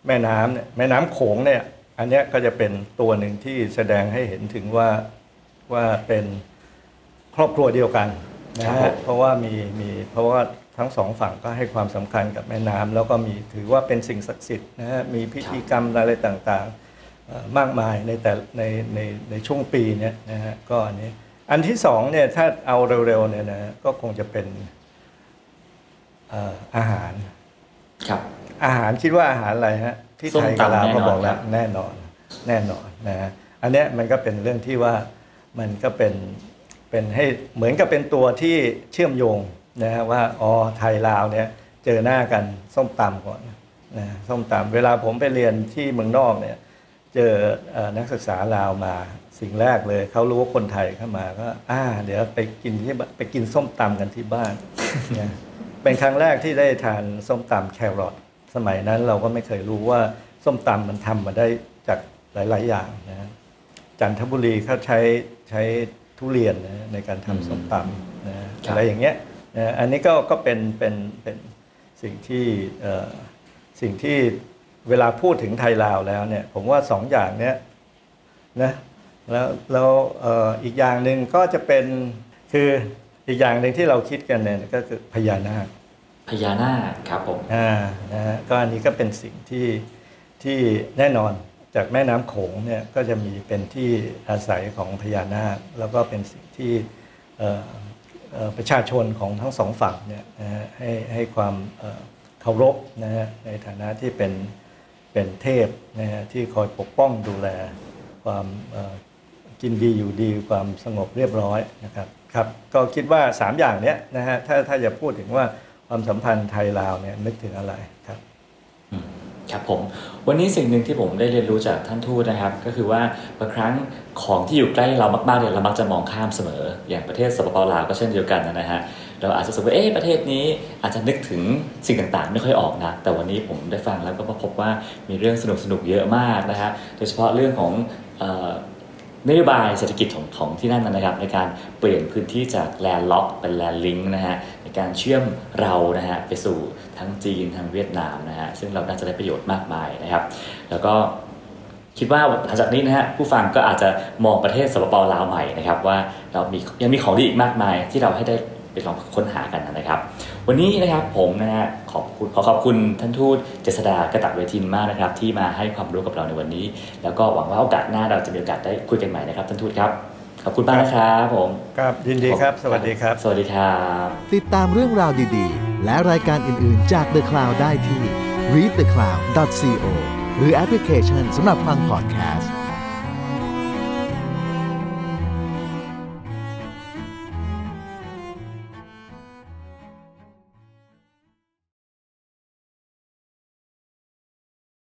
แม่น้ำเนี่ยแม่น้ำโขงเนี่ยอันเนี้ยก็จะเป็นตัวหนึ่งที่แสดงให้เห็นถึงว่าว่าเป็นครอบครัวเดียวกันนะครัฮะบผมเพราะว่ามีมีเพราะว่า ทั้งสองฝั่งก็ให้ความสำคัญกับแม่น้ำแล้วก็มีถือว่าเป็นสิ่งศักดิ์สิทธิ์นะฮะมีพิธีกรรมอะไรต่างๆเอ่อมากมายในแต่ในในในช่วงปีเนี้ยนะฮะก็อันนี้อันที่สองเนี่ยถ้าเอาเร็วๆเนี่ยนะฮะก็คงจะเป็นเอ่ออาหารครับอาหารคิดว่าอาหารอะไรฮะที่ส้มไทยกับลาวตำแน่นอนก็บอกแล้วครับแน่นอนแน่นอนนะฮะอันเนี้ยมันก็เป็นเรื่องที่ว่ามันก็เป็นเป็นให้เหมือนกับเป็นตัวที่เชื่อมโยง นะฮะว่าอ๋อไทยลาวเนี่ยเจอหน้ากันส้มตำก่อนนะส้มตำเวลาผมไปเรียนที่เมืองนอกเนี่ยเจออนักศึกษาลาวมาสิ่งแรกเลยเขารู้ว่าคนไทยเข้ามาก็อ่า เดี๋ยวไปกินที่ไปกินส้มตำกันที่บ้านนะเป็นครั้งแรกที่ได้ทานส้มตำแครอทสมัยนั้นเราก็ไม่เคยรู้ว่าส้มตำมันทำมาได้จากหลาย ๆ อย่างนะจันทบุรีเขาใช้ใช้ทุเรียนนะในการทำส้มตำนะอะไรอย่างเงี้ย อันนี้ก็ก็เป็นเป็นเป็นสิ่งที่เอ่อสิ่งที่เวลาพูดถึงไทยลาวแล้วเนี่ยผมว่าสองอย่างเนี้ยนะแล้วแล้วเอ่ออีกอย่างหนึ่งก็จะเป็นคืออีกอย่างหนึ่งที่เราคิดกันเนี่ยก็คือพญานาคพญานาคครับผมอ่านะฮะก็อันนี้ก็เป็นสิ่งที่ที่แน่นอนจากแม่น้ำโขงเนี่ยก็จะมีเป็นที่อาศัยของพญานาค แล้วก็เป็นสิ่งที่เอ่อเอ่อ ประชาชนของทั้งสองฝั่งเนี่ยนะฮะให้ให้ความเคารพนะฮะในฐานะที่เป็นเป็นเทพนะฮะที่คอยปกป้องดูแลความกินดีอยู่ดีความสงบเรียบร้อยนะครับครับก็คิดว่า 3 อย่างเนี้ยนะฮะถ้าถ้าจะพูดถึงว่าความสัมพันธ์ไทยลาวเนี่ยนึกถึงอะไรครับ ครับผมวันนี้สิ่งหนึ่งที่ผมได้เรียนรู้จากท่านทูตนะครับ ก็คือว่าบางครั้งของที่อยู่ใกล้เรามากๆเนี่ยเรามักจะมองข้ามเสมอ อย่างประเทศสปปลาวก็เช่นเดียวกันนะฮะเราอาจจะรู้สึกว่าเอ๊ะประเทศนี้อาจจะนึกถึงสิ่งต่างๆ ไม่ค่อยออกนะแต่วันนี้ผมได้ฟังแล้วก็มาพบว่ามีเรื่องสนุกๆเยอะมากนะฮะโดยเฉพาะเรื่องของนโยบายเศรษฐกิจของของที่นั่นนะครับในการเปลี่ยนพื้นที่จาก land lock เป็น land link นะฮะ การเชื่อมเรานะฮะไปสู่ทั้งจีนทั้งเวียดนามนะฮะซึ่งเราน่าจะได้ประโยชน์มากมายนะครับ แล้วก็คิดว่าหลังจากนี้นะฮะผู้ฟังก็อาจจะมองประเทศสปปลาวใหม่นะครับ ว่าเรามียังมีของดีอีกมากมายที่เราให้ได้ไปลองค้นหากันนะครับ วันนี้นะครับผมนะฮะขอบคุณขอขอบคุณท่านทูตเจษดากระตักเวทินมากนะครับ ที่มาให้ความรู้กับเราในวันนี้ แล้วก็หวังว่าโอกาสหน้าเราจะมีโอกาสได้คุยกันใหม่นะครับท่านทูตครับ ขอบคุณมากนะครับผม ครับ ยินดีครับ สวัสดีครับ สวัสดีครับ ติดตามเรื่องราวดีๆ และรายการอื่นๆจาก The Cloud ได้ที่ readthecloud.co หรือแอปพลิเคชันสำหรับฟังพอดแคสต์